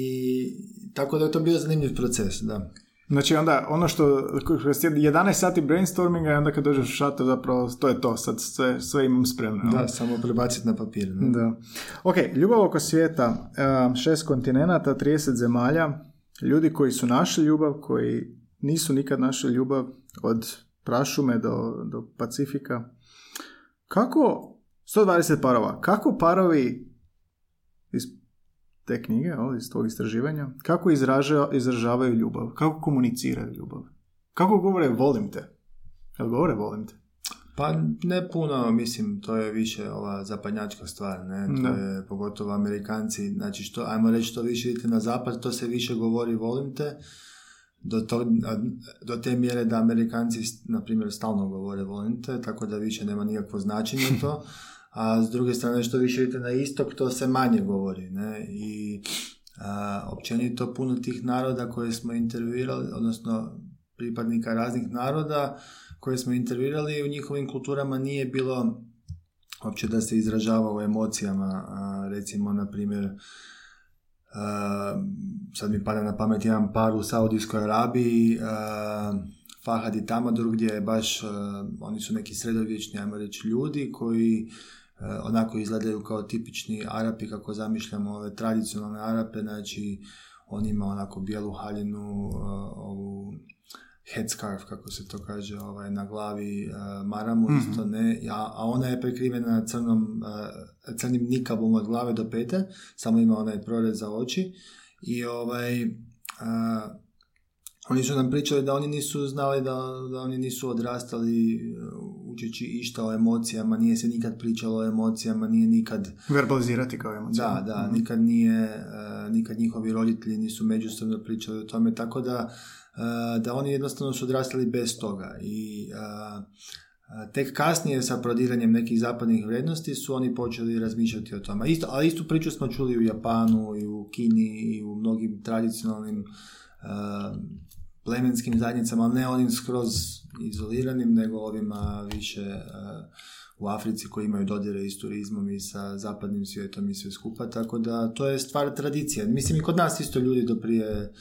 tako da je to bio zanimljiv proces, da. Znači onda ono što, kroz tjedan- 11 sati brainstorminga i onda kad dođeš u šator zapravo to je to, sad sve, sve imam spremno. Da, samo prebaciti na papir. Ne? Da. Ok, ljubav oko svijeta, um, šest kontinenata, 30 zemalja, ljudi koji su našli ljubav, koji nisu nikad našli ljubav, od prašume do, do Pacifika. Kako, 120 parova, kako parovi iz te knjige, jel, iz tog istraživanja, kako izraža, izražavaju ljubav, kako komuniciraju ljubav, kako govore volim te, jel govore volim te? Pa ne puno, mislim, to je više ova zapadnjačka stvar, ne, to Da. je pogotovo Amerikanci, znači što, ajmo reći što više idete na zapad, to se više govori volim te, do, to, do te mjere da Amerikanci, na primjer, stalno govore volim te, tako da više nema nikakvo značenje to, [laughs] a s druge strane što više idete na istok, to se manje govori, ne, i a, općenito puno tih naroda koje smo intervjuirali, odnosno pripadnika raznih naroda, koje smo intervjuirali u njihovim kulturama nije bilo uopće da se izražava u emocijama. A, recimo, na primjer, sad mi pada na pamet jedan par u Saudijskoj Arabiji, a, Fahad i Tamadur, gdje je baš, a, oni su neki sredovječni, ajmo reći, ljudi koji onako izgledaju kao tipični Arapi, kako zamišljamo ove tradicionalne Arape, znači on ima onako bijelu haljinu, ovu headscarf, kako se to kaže, ovaj, na glavi uh, maramu Mhm. isto, ne, a, a ona je prekrivena crnom, uh, crnim nikabom od glave do pete, samo ima onaj prorez za oči i ovaj, uh, oni su nam pričali da oni nisu znali da, da oni nisu odrastali učeći išta o emocijama, nije se nikad pričalo o emocijama, nije nikad Verbalizirati kao emociju. da, da, nikad nije, nikad njihovi roditelji nisu međusobno pričali o tome, tako da, da oni jednostavno su odrastali bez toga i tek kasnije sa prodiranjem nekih zapadnih vrijednosti su oni počeli razmišljati o tome. Isto, ali istu priču smo čuli u Japanu i u Kini i u mnogim tradicionalnim e, plemenskim zajednicama, ali ne onim skroz izoliranim, nego ovima više e, u Africi koji imaju dodire i s turizmom i sa zapadnim svijetom i sve skupa, tako da to je stvar tradicije. Mislim i kod nas isto ljudi do prije,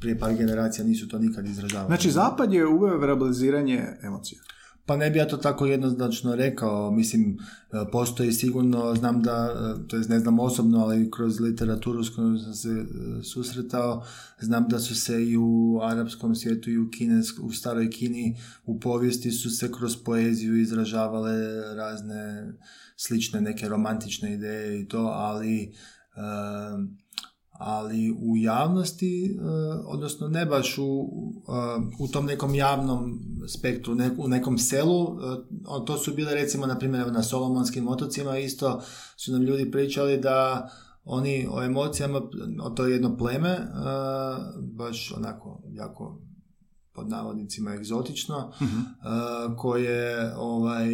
prije par generacija nisu to nikad izražavali. Znači, Zapad je uveo verbaliziranje emocija. Pa ne bi ja to tako jednoznačno rekao, mislim, e, postoji sigurno, znam da, e, to jest ne znam osobno, ali kroz literaturu s kojom sam se e, susretao, znam da su se i u arapskom svijetu i u, Kines, u staroj Kini u povijesti su se kroz poeziju izražavale razne slične neke romantične ideje i to, ali e, ali u javnosti, e, odnosno ne baš u, e, u tom nekom javnom spektru, ne- u nekom selu, e, to su bile recimo na primjer na Solomonskim otocima isto su nam ljudi pričali da oni o emocijama, o to je jedno pleme, baš onako jako pod navodnicima egzotično, e, koje ovaj,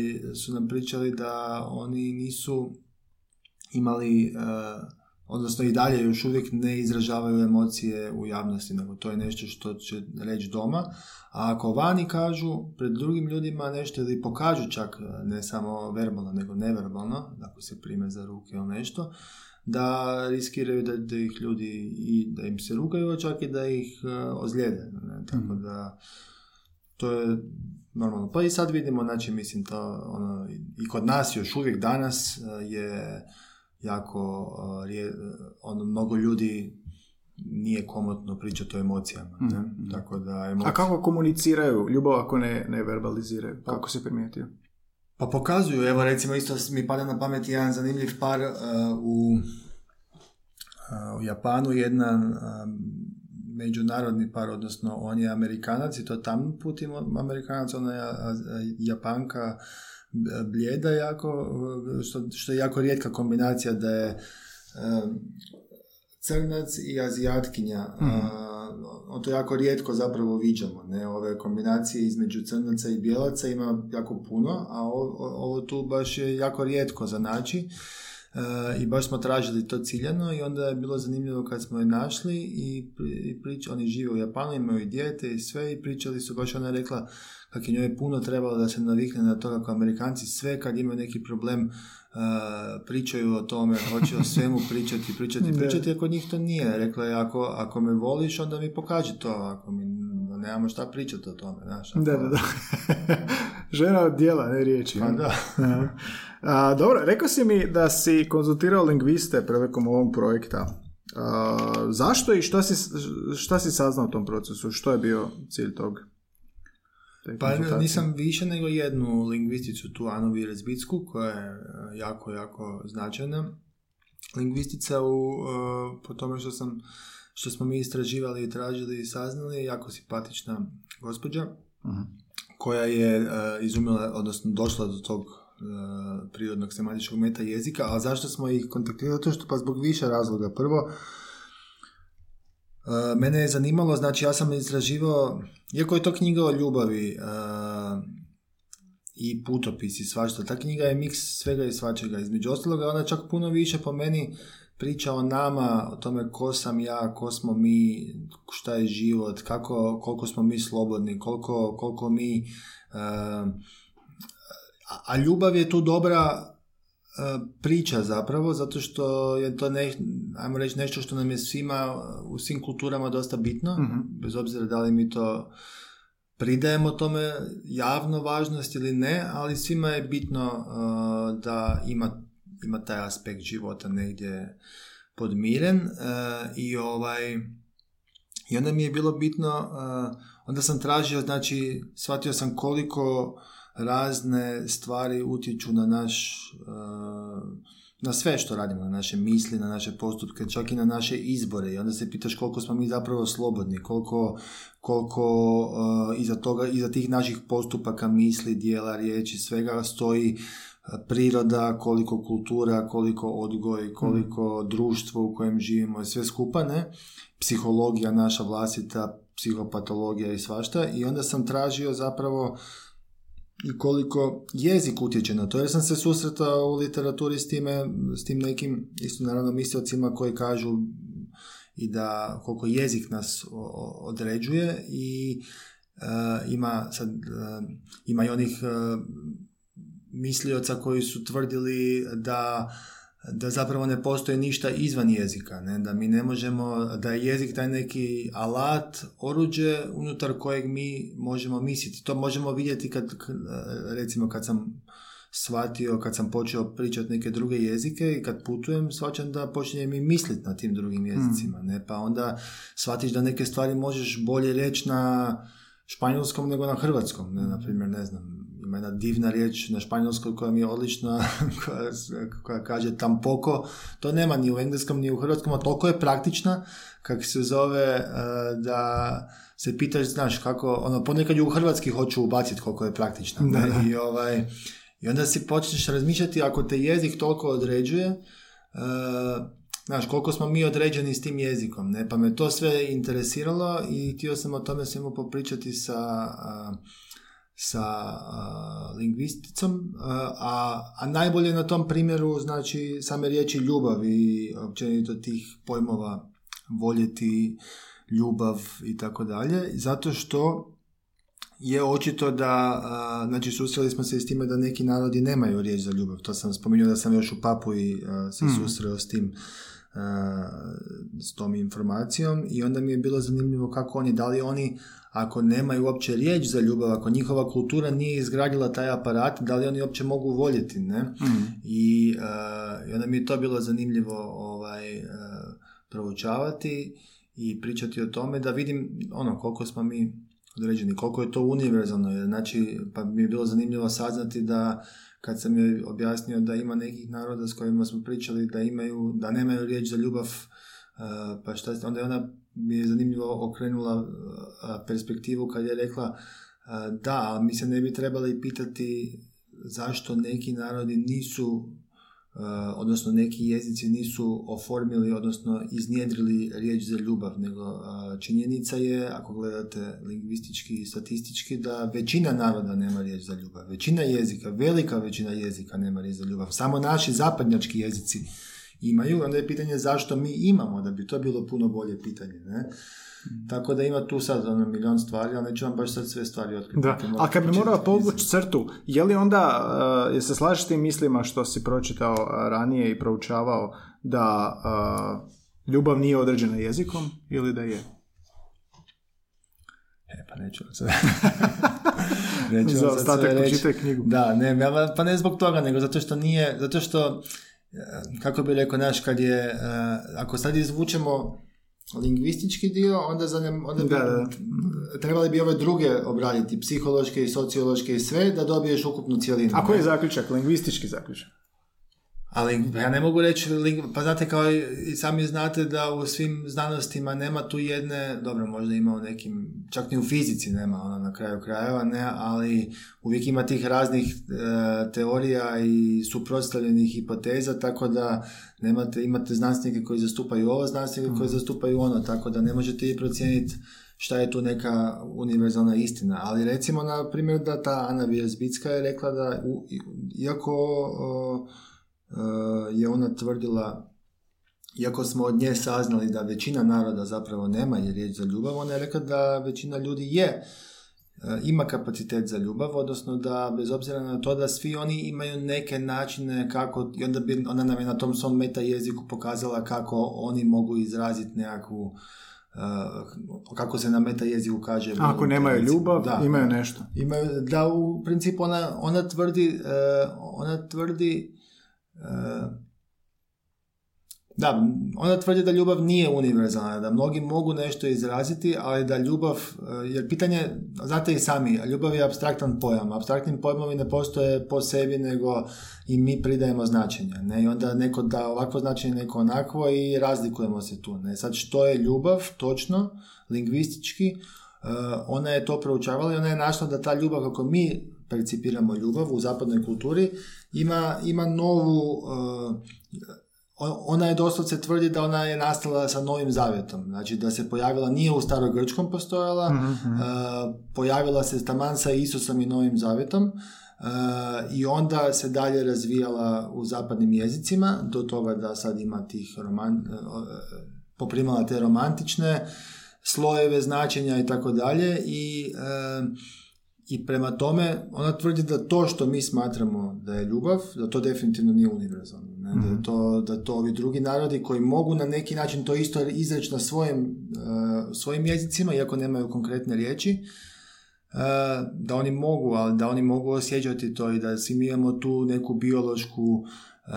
su nam pričali da oni nisu imali, odnosno i dalje još uvijek ne izražavaju emocije u javnosti, nego to je nešto što će reći doma, a ako vani kažu pred drugim ljudima nešto ili pokažu čak e, ne samo verbalno, nego neverbalno, ako se prime za ruke ili nešto, da riskiraju da, da ih ljudi i da im se rugaju, a čak i da ih e, ozlijede. Ne? Tako da to je normalno. Pa i sad vidimo, znači mislim to ono, i kod nas još uvijek danas e, je jako e, ono, mnogo ljudi nije komotno pričati o emocijama. Ne? Mhm. Tako da emocije... A kako komuniciraju ljubav ako ne, ne verbaliziraju? Kako se primijetio? Pa pokazuju, evo recimo isto mi pada na pamet jedan zanimljiv par uh, u, uh, u Japanu, jedan um, međunarodni par, odnosno on je Amerikanac i to tam putim Amerikanac, ona je Japanka blijeda jako, što, što je jako rijetka kombinacija da je crnac i azijatkinja. On to jako rijetko zapravo viđamo. Ne? Ove kombinacije između crnaca i bijelaca ima jako puno, a o- o- ovo tu baš je jako rijetko za naći. I baš smo tražili to ciljano i onda je bilo zanimljivo kad smo je našli i, i prič, oni žive u Japanu, imaju i dijete i sve i pričali su, baš ona je rekla kako je njoj puno trebalo da se navikne na to kako Amerikanci sve kad imaju neki problem pričaju o tome, hoće o [laughs] svemu pričati, pričati, pričati, ako njih to nije. Rekla je, ako, ako me voliš, onda mi pokaži to, ako mi nemamo šta pričati o tome, znaš. Da, da, da. [laughs] Žena dijela, ne riječi. Pa da. A, dobro, rekao si mi da si konzultirao lingviste prilikom ovog projekta. A, zašto i šta si, šta si saznao u tom procesu? Što je bio cilj tog? Pa nisam više nego jednu lingvisticu, tu Anu Virezbicku, koja je e, jako, jako značajna. Lingvistica u, e, po tome što sam što smo mi istraživali i tražili i saznali, jako simpatična gospođa uh koja je uh, izumila, odnosno došla do tog prirodnog sematičkog meta jezika, a zašto smo ih kontaktirali? To što pa zbog više razloga. Prvo, Uh, mene je zanimalo, znači ja sam izraživao, iako je to knjiga o ljubavi uh, i putopisi, svašta, ta knjiga je miks svega i svačega. Između ostaloga, ona čak puno više po meni priča o nama, o tome ko sam ja, ko smo mi, šta je život, kako, koliko smo mi slobodni, koliko, koliko mi... Uh, a ljubav je tu dobra priča zapravo, zato što je to, ne, ajmo reći, nešto što nam je svima u svim kulturama dosta bitno, mhm. bez obzira da li mi to pridajemo tome javno važnost ili ne, ali svima je bitno uh, da ima, ima taj aspekt života negdje podmiren uh, i ovaj i onda mi je bilo bitno, uh, onda sam tražio, znači shvatio sam koliko razne stvari utječu na naš uh, na sve što radimo, na naše misli, na naše postupke, čak i na naše izbore i onda se pitaš koliko smo mi zapravo slobodni, koliko, koliko uh, iza, toga, iza tih naših postupaka, misli, dijela, riječi, svega stoji uh, priroda, koliko kultura, koliko odgoj, koliko mm. društvo u kojem živimo i sve skupa, ne? Psihologija naša vlastita, psihopatologija i svašta i onda sam tražio zapravo i koliko jezik utječe na to, jer sam se susretao u literaturi s time, s tim nekim, isto naravno mislocima koji kažu i da koliko jezik nas određuje i uh, ima sad, uh, ima i onih uh, mislioca koji su tvrdili da da zapravo ne postoji ništa izvan jezika, ne? da mi ne možemo, da je jezik taj neki alat, oruđe unutar kojeg mi možemo misliti. To možemo vidjeti kad, recimo kad sam shvatio, kad sam počeo pričati neke druge jezike i kad putujem, shvaćam da počinjem i misliti na tim drugim jezicima, hmm. ne? pa onda shvatiš da neke stvari možeš bolje reći na španjolskom nego na hrvatskom, ne, na primjer, ne znam, ima jedna divna riječ na španjolskoj koja mi je odlična, [laughs] koja, koja kaže tampoko, to nema ni u engleskom ni u hrvatskom, a toliko je praktična, kako se zove, e, da se pitaš, znaš, kako, ono, ponekad u hrvatski hoću ubaciti koliko je praktična. Da, I, ovaj, I onda si počneš razmišljati, ako te jezik toliko određuje, uh, Znaš, koliko smo mi određeni s tim jezikom, ne? Pa me to sve interesiralo i htio sam o tome svemu popričati sa sa uh, lingvisticom, a, a najbolje na tom primjeru znači same riječi ljubav i općenito tih pojmova voljeti, ljubav i tako dalje, zato što je očito da, znači susreli smo se s time da neki narodi nemaju riječ za ljubav, to sam spomenuo da sam još u Papu i se hmm. susreo s tim s tom informacijom i onda mi je bilo zanimljivo kako oni, da li oni ako nemaju uopće riječ za ljubav, ako njihova kultura nije izgradila taj aparat, da li oni uopće mogu voljeti, ne? Mm. I, uh, I onda mi je to bilo zanimljivo ovaj, uh, proučavati i pričati o tome da vidim ono koliko smo mi određeni, koliko je to univerzalno. Znači, pa mi je bilo zanimljivo saznati da kad sam joj objasnio da ima nekih naroda s kojima smo pričali da imaju, da nemaju riječ za ljubav, uh, pa šta onda je ona mi je zanimljivo okrenula perspektivu kad je rekla da, mi se ne bi trebali pitati zašto neki narodi nisu odnosno neki jezici nisu oformili, odnosno iznjedrili riječ za ljubav, nego činjenica je, ako gledate lingvistički i statistički, da većina naroda nema riječ za ljubav. Većina jezika, velika većina jezika nema riječ za ljubav. Samo naši zapadnjački jezici imaju, onda je pitanje zašto mi imamo, da bi to bilo puno bolje pitanje. Ne? Tako da ima tu sad ono milion stvari, ali neću vam baš sad sve stvari otkriti. Da, a kad bi morao povući crtu, je li onda, uh, je se slažeš tim mislima što si pročitao uh, ranije i proučavao da uh, ljubav nije određena jezikom ili da je? E, pa neću vam sad... [laughs] neću Za vam sad sve ostatak reći. knjigu. Da, ne, pa ne zbog toga, nego zato što nije, zato što, e, kako bi rekao, naš, kad je, e, ako sad izvučemo lingvistički dio, onda, za ne- onda bi, Da, da. trebali bi ove druge obraditi, psihološke i sociološke i sve, da dobiješ ukupnu cjelinu. A koji je zaključak, lingvistički zaključak? Ali ja ne mogu reći, pa znate kao i sami znate da u svim znanostima nema tu jedne, dobro možda ima u nekim, čak ni u fizici nema ono na kraju krajeva, ne, ali uvijek ima tih raznih e, teorija i suprotstavljenih hipoteza, tako da nemate, imate znanstvenike koji zastupaju ovo, znanstvenike koji zastupaju ono, tako da ne možete i procijeniti šta je tu neka univerzalna istina. Ali recimo, na primjer, da ta Ana Vjerzbicka je rekla da, u- iako o, je ona tvrdila iako smo od nje saznali da većina naroda zapravo nema je riječ za ljubav, ona je rekla da većina ljudi je e, ima kapacitet za ljubav, odnosno da bez obzira na to da svi oni imaju neke načine kako, i onda bi ona nam je na tom svom meta jeziku pokazala kako oni mogu izraziti nekakvu e, kako se na meta jeziku kaže Ako nemaju ljubav, Da. imaju nešto. Imaju, da u principu ona, ona tvrdi, e, ona tvrdi, da, ona tvrdi da ljubav nije univerzalna, da mnogi mogu nešto izraziti, ali da ljubav, e, jer pitanje, znate i sami, ljubav je abstraktan pojam, abstraktni pojmovi ne postoje po sebi, nego i mi pridajemo značenja, ne, i onda neko da ovakvo značenje, neko onakvo i razlikujemo se tu, ne, sad što je ljubav, točno, lingvistički, Uh, ona je to proučavala i ona je našla da ta ljubav kako mi percipiramo ljubav u zapadnoj kulturi ima, ima novu uh, o- ona je doslovce tvrdi da ona je nastala sa novim zavjetom. Znači da se pojavila, nije u starogrčkom postojala uh, pojavila se taman sa Isusom i novim zavjetom Uh, i onda se dalje razvijala u zapadnim jezicima do toga da sad ima tih roman, uh, poprimala te romantične slojeve značenja i tako dalje i e, i prema tome ona tvrdi da to što mi smatramo da je ljubav, da to definitivno nije univerzalno. Ne? Da, to, da to ovi drugi narodi koji mogu na neki način to isto izreći na svojim, e, svojim jezicima, iako nemaju konkretne riječi, e, da oni mogu, ali da oni mogu osjećati to i da svi mi imamo tu neku biološku e,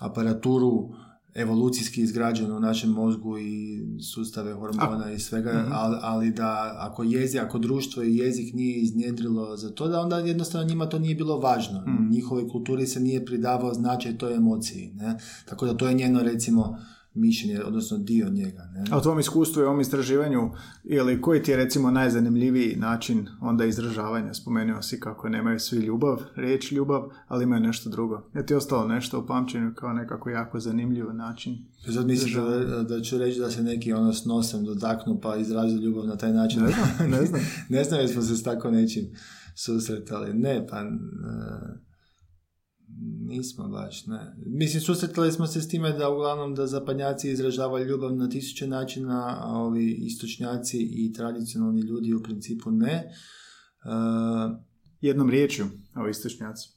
aparaturu evolucijski izgrađenu u našem mozgu i sustave hormona i svega, ali, ali da ako jezi, ako društvo i jezik nije iznjedrilo za to, da onda jednostavno njima to nije bilo važno. Njihovoj kulturi se nije pridavao značaj toj emociji. Ne? Tako da to je njeno recimo mišljenje, odnosno dio njega. Ne? A u tvom iskustvu i ovom istraživanju, ili koji ti je recimo najzanimljiviji način onda izražavanja? Spomenuo si kako nemaju svi ljubav, riječ ljubav, ali imaju nešto drugo. Je ti ostalo nešto u pamćenju kao nekako jako zanimljiv način? Sad misliš da, da ću reći da se neki ono s nosem dotaknu pa izrazi ljubav na taj način? Ne znam, ne [laughs] znam. ne znam jesmo se s tako nečim susretali. Ne, pa... e, nismo baš, ne. Mislim, susretali smo se s time da uglavnom da zapadnjaci izražavaju ljubav na tisuće načina, a ovi istočnjaci i tradicionalni ljudi u principu ne. E, Jednom riječju, ovi istočnjaci.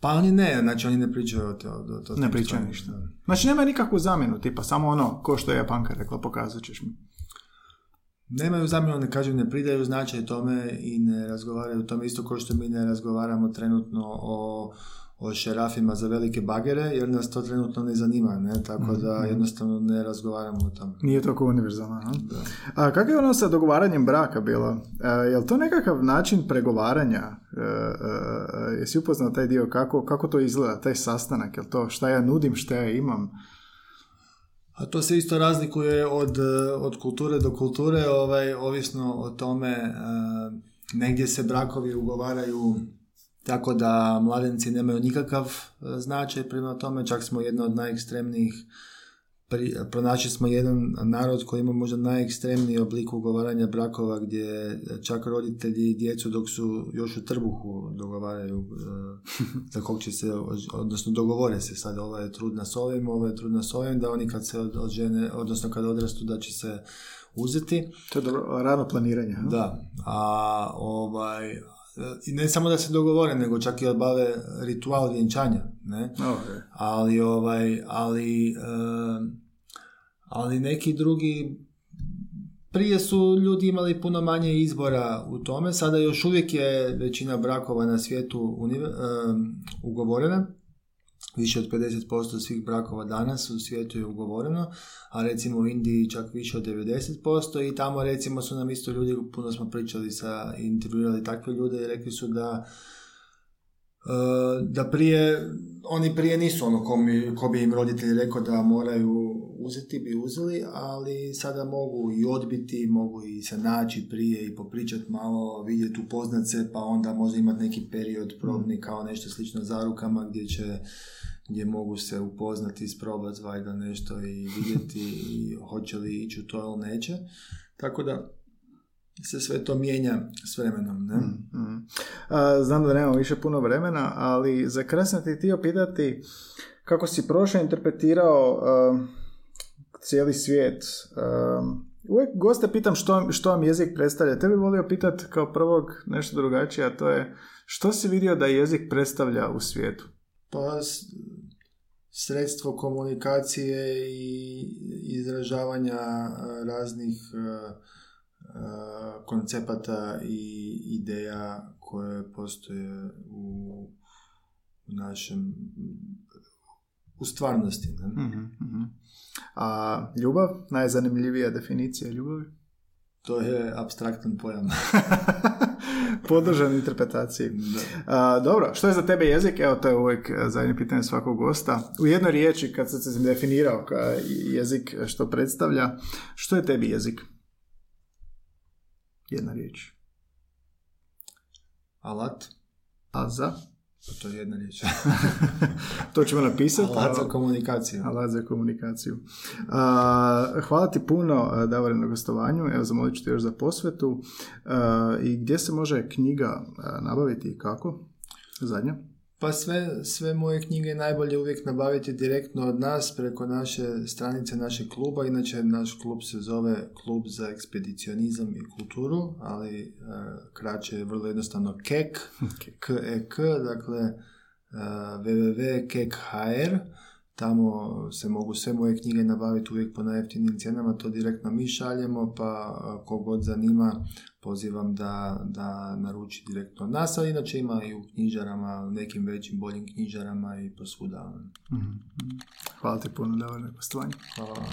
pa oni ne, znači oni ne pričaju o to. o to Ne pričaju ništa. Znači nema nikakvu zamjenu, tipa samo ono, ko što je Japanka rekla, pokazat ćeš mi. Nemaju zamjenu, ne kažem, ne pridaju značaj tome i ne razgovaraju o tome isto kao što mi ne razgovaramo trenutno o, o šerafima za velike bagere, jer nas to trenutno ne zanima, ne? tako da jednostavno ne razgovaramo o tome. Nije toliko univerzalno, a? A kako je ono sa dogovaranjem braka bilo? E, je li to nekakav način pregovaranja? E, e, e, jesi upoznao taj dio? Kako, kako to izgleda, taj sastanak? Je li to šta ja nudim, šta ja imam? A to se isto razlikuje od, od kulture do kulture, ovaj, ovisno o tome, negdje se brakovi ugovaraju tako da mladenci nemaju nikakav e, značaj prema tome, čak smo jedna od najekstremnijih pri, pronašli smo jedan narod koji ima možda najekstremniji oblik ugovaranja brakova gdje čak roditelji i djecu dok su još u trbuhu dogovaraju uh, [laughs] za kog će se, odnosno dogovore se sad ova je trudna s ovim, ova je trudna s ovim, da oni kad se od, žene, odnosno kad odrastu da će se uzeti. To je dobro, rano planiranje. Da, a ovaj, i ne samo da se dogovore, nego čak i obave ritual vjenčanja, ne? Okay. Ali ovaj, ali ali neki drugi prije su ljudi imali puno manje izbora u tome, sada još uvijek je većina brakova na svijetu ugovorena, više od 50% svih brakova danas u svijetu je ugovoreno, a recimo u Indiji čak više od 90% i tamo recimo su nam isto ljudi, puno smo pričali sa, intervjuirali takve ljude i rekli su da da prije, oni prije nisu ono ko, mi, ko bi im roditelji rekao da moraju uzeti, bi uzeli, ali sada mogu i odbiti, mogu i se naći prije i popričati malo, vidjeti, upoznat se, pa onda može imati neki period probni kao nešto slično zarukama gdje će gdje mogu se upoznati, isprobati valjda nešto i vidjeti [laughs] i hoće li ići u to ili neće. Tako da se sve to mijenja s vremenom. Ne? Mm, mm. znam da nemamo više puno vremena, ali za kraj sam ti htio pitati kako si prošlo interpretirao cijeli svijet. uvijek goste pitam što, što vam jezik predstavlja. Te bi volio pitati kao prvog nešto drugačije, a to je što si vidio da jezik predstavlja u svijetu? Pa sredstvo komunikacije i izražavanja raznih koncepata i ideja koje postoje u, našem u stvarnosti. Ne? Mhm. A ljubav, najzanimljivija definicija ljubavi? To je abstraktan pojam. [laughs] Podržan interpretaciji. A, dobro, što je za tebe jezik? Evo, to je uvijek zadnje pitanje svakog gosta. U jednoj riječi, kad se definirao kao jezik što predstavlja, što je tebi jezik? Jedna riječ. Alat. A za? Pa to je jedna riječ. [laughs] to ćemo napisati. Alat za komunikaciju. Alat za komunikaciju. hvala ti puno, Davore, na gostovanju. Evo, zamolit ću te još za posvetu. I gdje se može knjiga nabaviti i kako? Zadnja. Pa sve, sve moje knjige je najbolje uvijek nabaviti direktno od nas preko naše stranice našeg kluba. Inače, naš klub se zove Klub za ekspedicionizam i kulturu, ali e, kraće je vrlo jednostavno KEK, [laughs] K-E-K, dakle uh, www.kek.hr. Tamo se mogu sve moje knjige nabaviti uvijek po najjeftinijim cijenama, to direktno mi šaljemo, pa kogod zanima pozivam da, da naruči direktno od nas, ali inače ima i u knjižarama, nekim većim, boljim knjižarama i posvuda. Mm-hmm. Hvala ti puno, da Hvala.